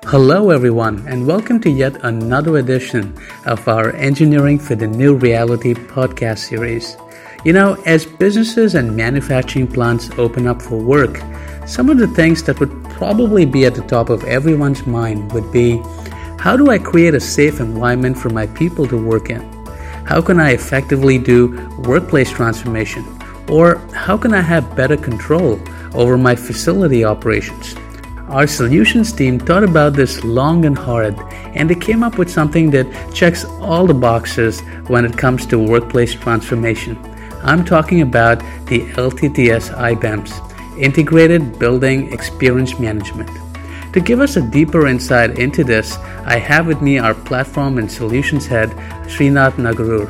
Hello, everyone, and welcome to yet another edition of our Engineering for the New Reality podcast series. You know, as businesses and manufacturing plants open up for work, some of the things that would probably be at the top of everyone's mind would be how do I create a safe environment for my people to work in? How can I effectively do workplace transformation? Or how can I have better control over my facility operations? Our solutions team thought about this long and hard, and they came up with something that checks all the boxes when it comes to workplace transformation. I'm talking about the LTTS IBEMS, Integrated Building Experience Management. To give us a deeper insight into this, I have with me our platform and solutions head, Srinath Nagarur.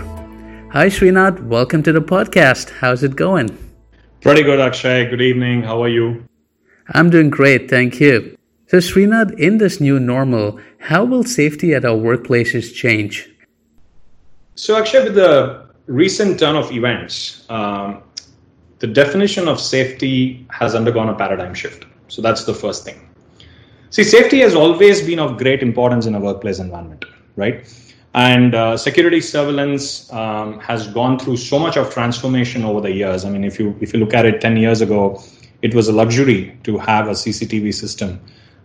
Hi, Srinath. Welcome to the podcast. How's it going? Pretty good, Akshay. Good evening. How are you? I'm doing great, thank you. So, Srinath, in this new normal, how will safety at our workplaces change? So, Akshay, with the recent turn of events, um, the definition of safety has undergone a paradigm shift. So, that's the first thing. See, safety has always been of great importance in a workplace environment, right? And uh, security surveillance um, has gone through so much of transformation over the years. I mean, if you if you look at it 10 years ago, it was a luxury to have a CCTV system.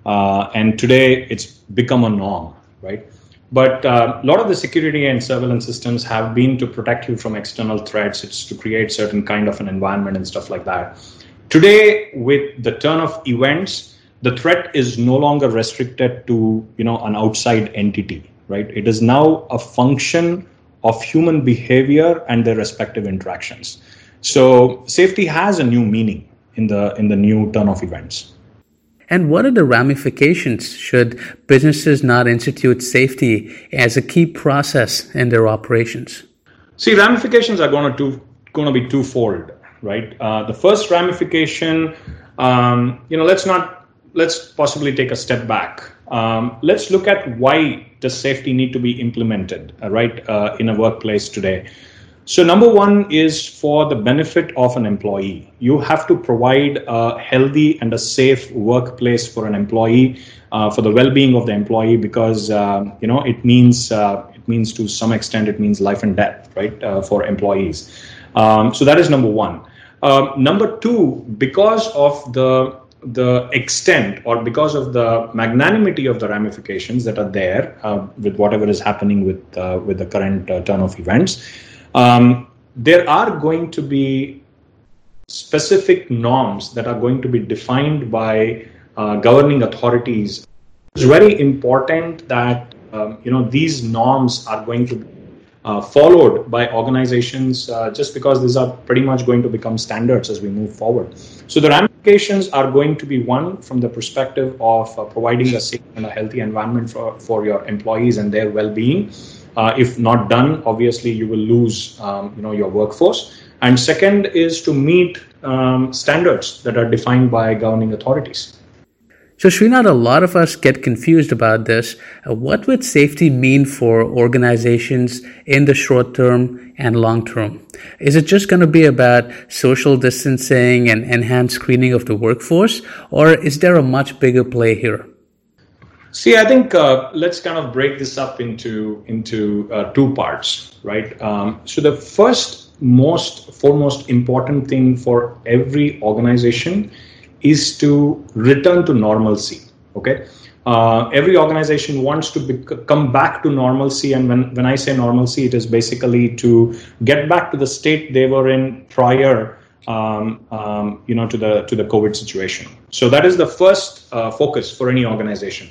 Uh, and today it's become a norm, right? But uh, a lot of the security and surveillance systems have been to protect you from external threats. It's to create certain kind of an environment and stuff like that. Today, with the turn of events, the threat is no longer restricted to you know an outside entity, right? It is now a function of human behavior and their respective interactions. So safety has a new meaning in the in the new turn of events. And what are the ramifications should businesses not institute safety as a key process in their operations? See, ramifications are going to do, going to be twofold, right? Uh, the first ramification, um, you know, let's not let's possibly take a step back. Um, let's look at why does safety need to be implemented, uh, right, uh, in a workplace today. So, number one is for the benefit of an employee. You have to provide a healthy and a safe workplace for an employee, uh, for the well-being of the employee, because uh, you know it means uh, it means to some extent it means life and death, right, uh, for employees. Um, so that is number one. Um, number two, because of the the extent or because of the magnanimity of the ramifications that are there uh, with whatever is happening with uh, with the current turn of events um, there are going to be specific norms that are going to be defined by uh, governing authorities. It's very important that um, you know these norms are going to be uh, followed by organizations uh, just because these are pretty much going to become standards as we move forward. So the ramifications are going to be one from the perspective of uh, providing a safe and a healthy environment for, for your employees and their well-being. Uh, if not done, obviously you will lose, um, you know, your workforce. And second is to meet um, standards that are defined by governing authorities. So, Srinath, a lot of us get confused about this. Uh, what would safety mean for organizations in the short term and long term? Is it just going to be about social distancing and enhanced screening of the workforce, or is there a much bigger play here? See, I think uh, let's kind of break this up into into uh, two parts, right? Um, so the first, most foremost important thing for every organization is to return to normalcy. Okay, uh, every organization wants to come back to normalcy, and when when I say normalcy, it is basically to get back to the state they were in prior. Um, um, you know, to the to the COVID situation. So that is the first uh, focus for any organization.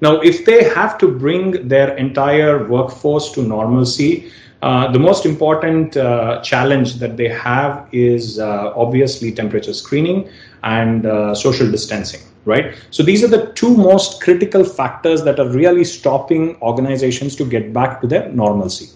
Now, if they have to bring their entire workforce to normalcy, uh, the most important uh, challenge that they have is uh, obviously temperature screening and uh, social distancing, right? So these are the two most critical factors that are really stopping organizations to get back to their normalcy.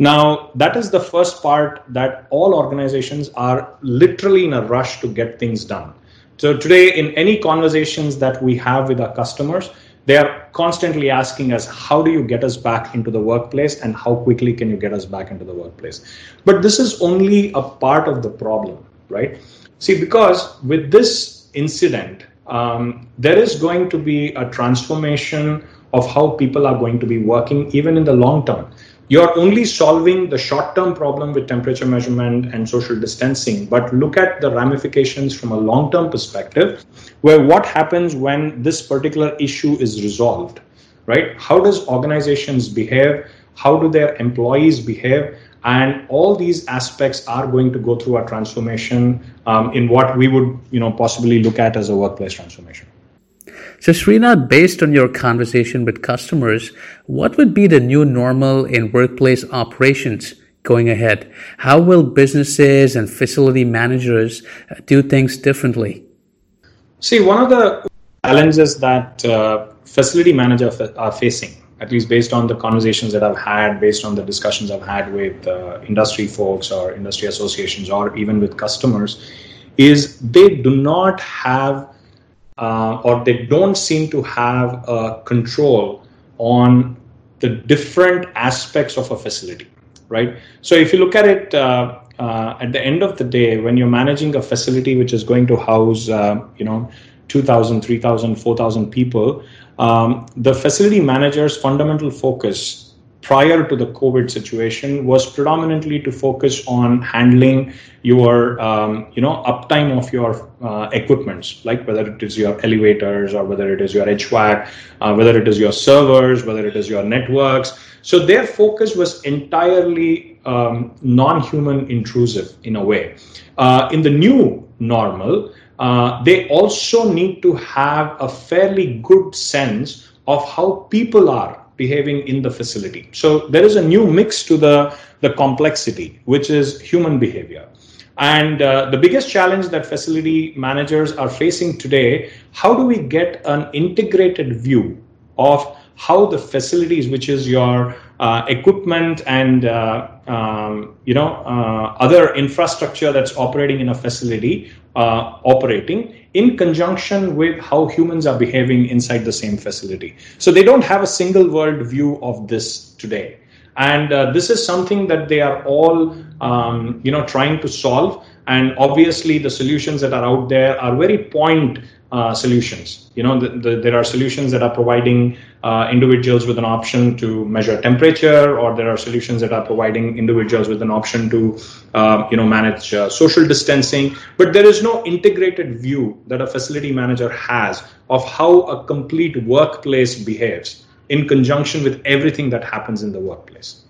Now, that is the first part that all organizations are literally in a rush to get things done. So today, in any conversations that we have with our customers, they are constantly asking us how do you get us back into the workplace and how quickly can you get us back into the workplace but this is only a part of the problem right see because with this incident um, there is going to be a transformation of how people are going to be working even in the long term. You're only solving the short term problem with temperature measurement and social distancing, but look at the ramifications from a long term perspective, where what happens when this particular issue is resolved, right? How does organizations behave? How do their employees behave? and all these aspects are going to go through a transformation um, in what we would you know possibly look at as a workplace transformation so srinath based on your conversation with customers what would be the new normal in workplace operations going ahead? How will businesses and facility managers uh, do things differently? See one of the challenges that uh, facility managers are facing at least based on the conversations that I've had, based on the discussions I've had with uh, industry folks or industry associations or even with customers, is they do not have uh, or they don't seem to have a control on the different aspects of a facility, right? So if you look at it, uh, uh, at the end of the day, when you're managing a facility which is going to house, uh, you know, 2,000, 3,000, 4,000 people, um, the facility manager's fundamental focus prior to the COVID situation was predominantly to focus on handling your, um, you know, uptime of your uh, equipments, like whether it is your elevators or whether it is your HVAC, uh, whether it is your servers, whether it is your networks. So their focus was entirely um, non-human intrusive in a way. Uh, in the new normal, uh, they also need to have a fairly good sense of how people are behaving in the facility. So there is a new mix to the, the complexity, which is human behavior. And uh, the biggest challenge that facility managers are facing today, how do we get an integrated view of how the facilities, which is your uh, equipment and uh, um, you know uh, other infrastructure that's operating in a facility uh, operating in conjunction with how humans are behaving inside the same facility. So they don't have a single world view of this today. And uh, this is something that they are all um, you know trying to solve. And obviously the solutions that are out there are very point uh, solutions. You know, the, the, there are solutions that are providing uh, individuals with an option to measure temperature, or there are solutions that are providing individuals with an option to, uh, you know, manage uh, social distancing. But there is no integrated view that a facility manager has of how a complete workplace behaves in conjunction with everything that happens in the workplace.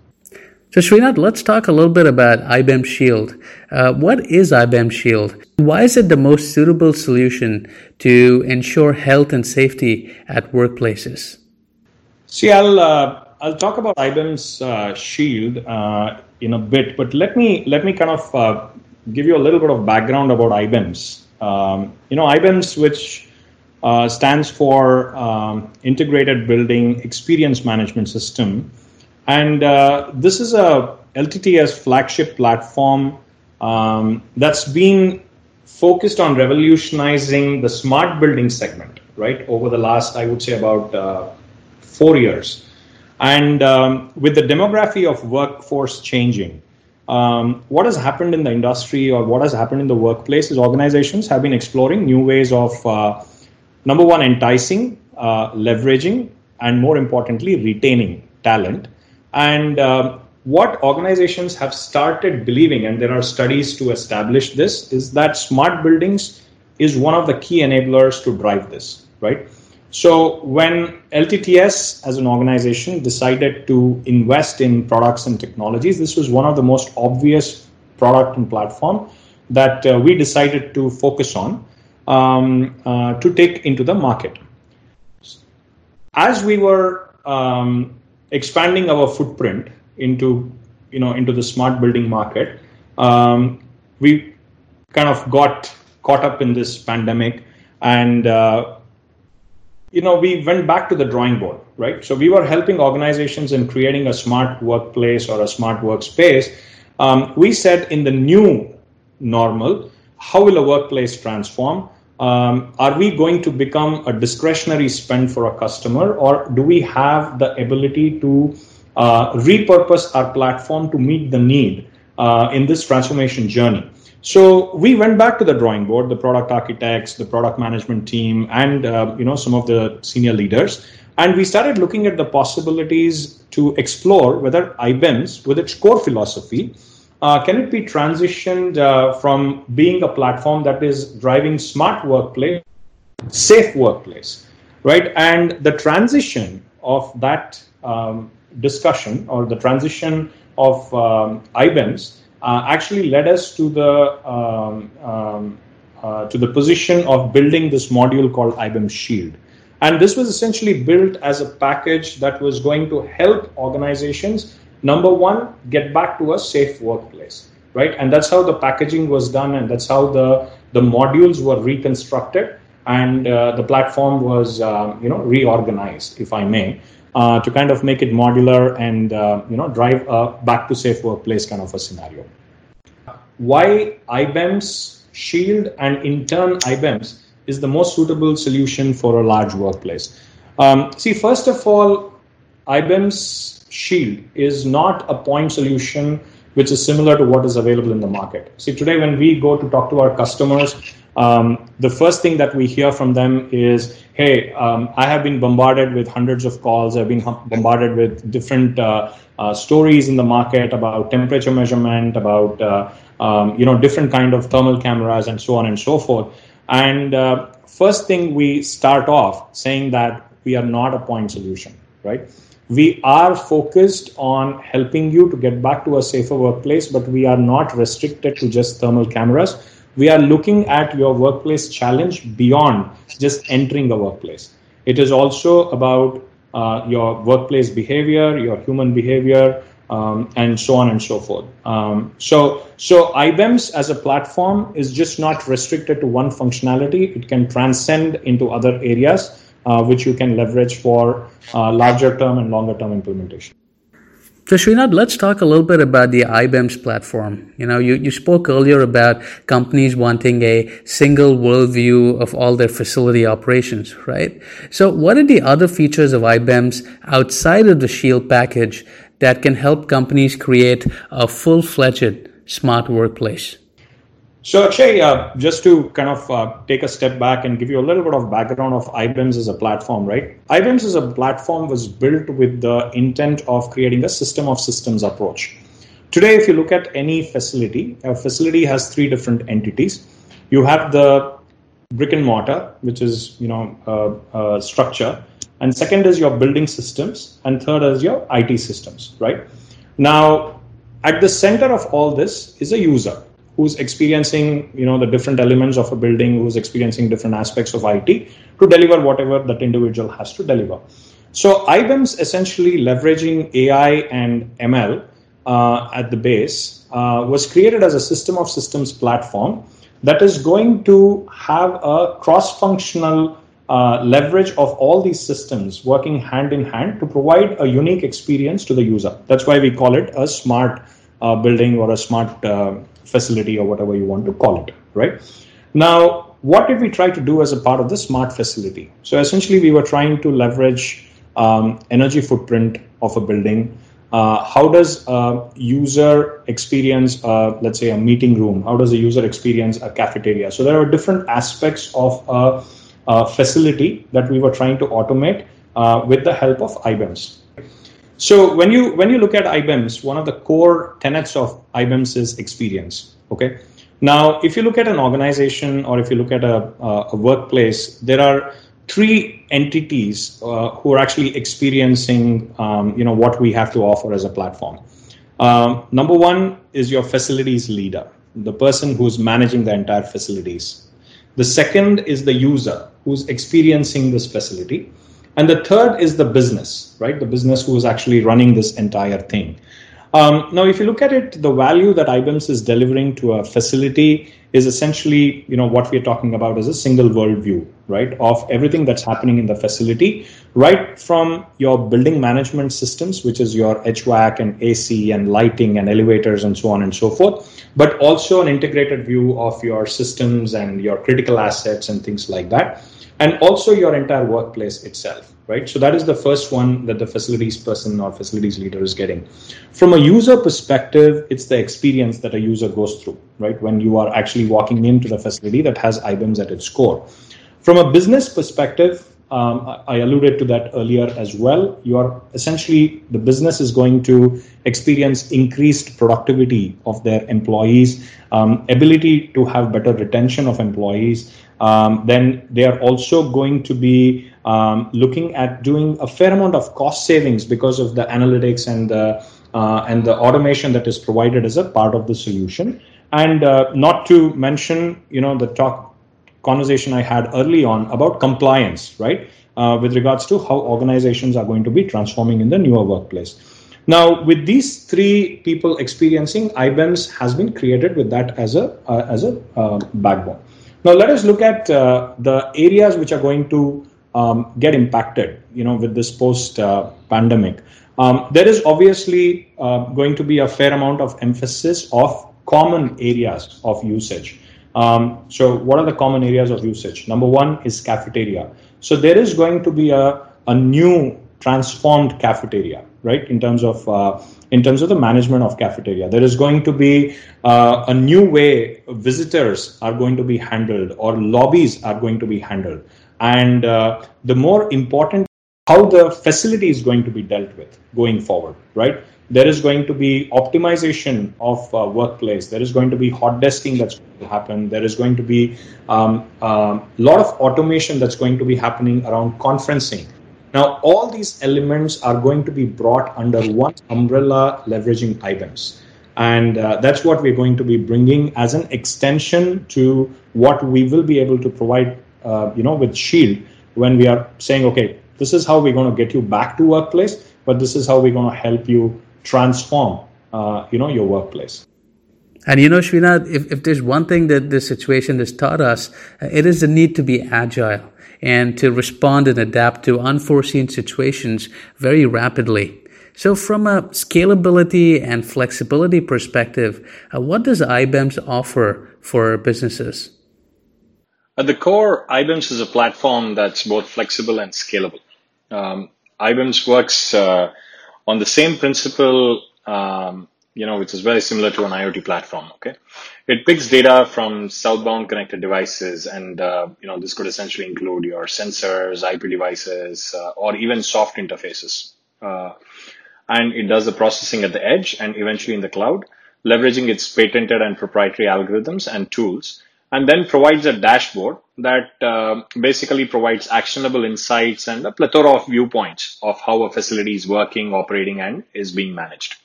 So, Srinath, let's talk a little bit about IBEMS Shield. Uh, what is IBEMS Shield? Why is it the most suitable solution to ensure health and safety at workplaces? See, I'll uh, I'll talk about IBEMS uh, Shield uh, in a bit, but let me let me kind of uh, give you a little bit of background about IBEMS. Um, you know, IBEMS, which uh, stands for um, Integrated Building Experience Management System and uh, this is a LTTS flagship platform um, that's been focused on revolutionizing the smart building segment, right, over the last, I would say, about uh, four years. And um, with the demography of workforce changing, um, what has happened in the industry or what has happened in the workplace is organizations have been exploring new ways of, uh, number one, enticing, uh, leveraging, and more importantly, retaining talent and uh, what organizations have started believing, and there are studies to establish this, is that smart buildings is one of the key enablers to drive this, right? So when LTTS as an organization decided to invest in products and technologies, this was one of the most obvious product and platform that uh, we decided to focus on um, uh, to take into the market. As we were um, expanding our footprint into you know into the smart building market um, we kind of got caught up in this pandemic and uh, you know we went back to the drawing board right? So we were helping organizations in creating a smart workplace or a smart workspace. Um, we said in the new normal how will a workplace transform um, are we going to become a discretionary spend for a customer or do we have the ability to uh, repurpose our platform to meet the need uh, in this transformation journey? So we went back to the drawing board, the product architects, the product management team, and uh, you know some of the senior leaders, and we started looking at the possibilities to explore whether IBEMS with its core philosophy, uh, can it be transitioned uh, from being a platform that is driving smart workplace, safe workplace, right? And the transition of that um, discussion or the transition of um, IBEMS uh, actually led us to the um, um, uh, to the position of building this module called IBEMS Shield. And this was essentially built as a package that was going to help organizations, number one, get back to a safe workplace, right? And that's how the packaging was done, and that's how the, the modules were reconstructed, and uh, the platform was, uh, you know, reorganized, if I may uh, to kind of make it modular and uh, you know drive a back to safe workplace kind of a scenario. Why IBEMS Shield and in turn IBEMS is the most suitable solution for a large workplace. Um, see, first of all, IBEMS Shield is not a point solution which is similar to what is available in the market. See, today when we go to talk to our customers, um, the first thing that we hear from them is, "Hey, um, I have been bombarded with hundreds of calls. I've been bombarded with different uh, uh, stories in the market about temperature measurement, about uh, um, you know different kind of thermal cameras, and so on and so forth." And uh, first thing we start off saying that we are not a point solution, right? We are focused on helping you to get back to a safer workplace, but we are not restricted to just thermal cameras we are looking at your workplace challenge beyond just entering a workplace. It is also about uh, your workplace behavior, your human behavior, um, and so on and so forth. Um, so, so IBEMS as a platform is just not restricted to one functionality. It can transcend into other areas, uh, which you can leverage for uh, larger term and longer term implementation. So Srinath, let's talk a little bit about the IBEMS platform. You know, you, you spoke earlier about companies wanting a single worldview of all their facility operations, right? So what are the other features of IBEMS outside of the Shield package that can help companies create a full-fledged smart workplace? So, Akshay, uh, just to kind of uh, take a step back and give you a little bit of background of IBEMS as a platform, right? IBEMS as a platform was built with the intent of creating a system of systems approach. Today, if you look at any facility, a facility has three different entities. You have the brick and mortar, which is you know uh, uh structure, and second is your building systems, and third is your IT systems, right? Now, at the center of all this is a user who's experiencing you know the different elements of a building who's experiencing different aspects of it to deliver whatever that individual has to deliver so IBEMS essentially leveraging ai and ml uh, at the base uh, was created as a system of systems platform that is going to have a cross-functional uh, leverage of all these systems working hand in hand to provide a unique experience to the user. That's why we call it a smart uh, building or a smart uh, facility or whatever you want to call it, right? Now, what did we try to do as a part of the smart facility? So essentially, we were trying to leverage um, energy footprint of a building. Uh, how does a user experience, uh, let's say, a meeting room? How does a user experience a cafeteria? So there are different aspects of a, a facility that we were trying to automate uh, with the help of IBEMS. So when you when you look at IBEMS, one of the core tenets of IBEMS is experience. Okay. Now, if you look at an organization or if you look at a, a workplace, there are three entities uh, who are actually experiencing, um, you know, what we have to offer as a platform. Um, number one is your facilities leader, the person who's managing the entire facilities. The second is the user who's experiencing this facility. And the third is the business, right? The business who is actually running this entire thing. Um, now, if you look at it, the value that IBEMS is delivering to a facility is essentially, you know, what we're talking about is a single world view, right, of everything that's happening in the facility, right from your building management systems, which is your HVAC and AC and lighting and elevators and so on and so forth, but also an integrated view of your systems and your critical assets and things like that and also your entire workplace itself right? So that is the first one that the facilities person or facilities leader is getting. From a user perspective, it's the experience that a user goes through, right? When you are actually walking into the facility that has IBEMS at its core. From a business perspective, um, I alluded to that earlier as well. You are essentially the business is going to experience increased productivity of their employees, um, ability to have better retention of employees. Um, then they are also going to be um, looking at doing a fair amount of cost savings because of the analytics and the uh, and the automation that is provided as a part of the solution. And uh, not to mention, you know, the talk conversation I had early on about compliance, right? Uh, with regards to how organizations are going to be transforming in the newer workplace. Now, with these three people experiencing, IBEMS has been created with that as a uh, as a uh, backbone. Now, let us look at uh, the areas which are going to um, get impacted. You know, with this post uh, pandemic, um, there is obviously uh, going to be a fair amount of emphasis of common areas of usage. Um, so, what are the common areas of usage? Number one is cafeteria. So, there is going to be a, a new transformed cafeteria, right? In terms of uh, in terms of the management of cafeteria, there is going to be uh, a new way visitors are going to be handled or lobbies are going to be handled, and uh, the more important how the facility is going to be dealt with going forward, right? there is going to be optimization of uh, workplace. There is going to be hot desking that's going to happen. There is going to be a um, uh, lot of automation that's going to be happening around conferencing. Now, all these elements are going to be brought under one umbrella, leveraging IBEMS. And uh, that's what we're going to be bringing as an extension to what we will be able to provide, uh, you know, with Shield when we are saying, okay, this is how we're going to get you back to workplace, but this is how we're going to help you transform uh, you know your workplace and you know Srinath, if, if there's one thing that this situation has taught us uh, it is the need to be agile and to respond and adapt to unforeseen situations very rapidly. So from a scalability and flexibility perspective uh, what does IBEMS offer for businesses? At the core IBEMS is a platform that's both flexible and scalable. Um, IBEMS works uh, on the same principle, um, you know, which is very similar to an IoT platform. Okay, it picks data from southbound connected devices, and uh, you know, this could essentially include your sensors, IP devices, uh, or even soft interfaces. Uh, and it does the processing at the edge and eventually in the cloud, leveraging its patented and proprietary algorithms and tools and then provides a dashboard that uh, basically provides actionable insights and a plethora of viewpoints of how a facility is working, operating, and is being managed.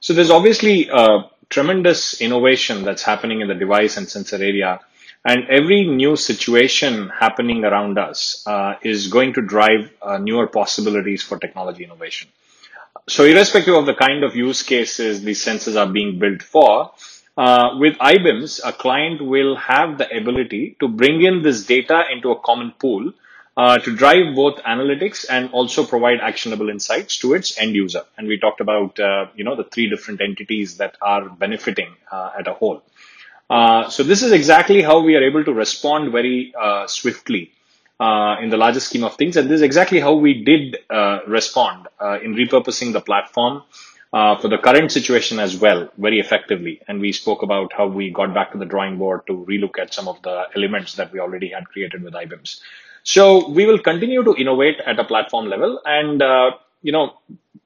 So there's obviously a tremendous innovation that's happening in the device and sensor area. And every new situation happening around us uh, is going to drive uh, newer possibilities for technology innovation. So irrespective of the kind of use cases these sensors are being built for, uh, with IBEMS, a client will have the ability to bring in this data into a common pool uh, to drive both analytics and also provide actionable insights to its end user. And we talked about, uh, you know, the three different entities that are benefiting uh, at a whole. Uh, so this is exactly how we are able to respond very uh, swiftly in the larger scheme of things. And this is exactly how we did respond in repurposing the platform for the current situation as well very effectively. And we spoke about how we got back to the drawing board to relook at some of the elements that we already had created with IBEMS. So we will continue to innovate at a platform level, and uh, you know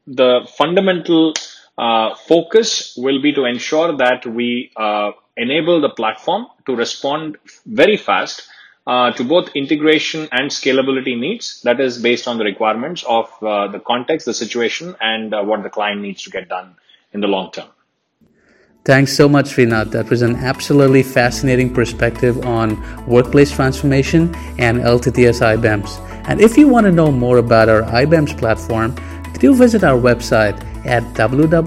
the fundamental uh, focus will be to ensure that we uh, enable the platform to respond very fast uh, to both integration and scalability needs. That is based on the requirements of uh, the context, the situation, and uh, what the client needs to get done in the long term. Thanks so much, Srinath. That was an absolutely fascinating perspective on workplace transformation and LTTS IBEMS. And if you want to know more about our IBEMS platform, do visit our website at www.ltts.com.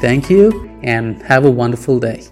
Thank you and have a wonderful day.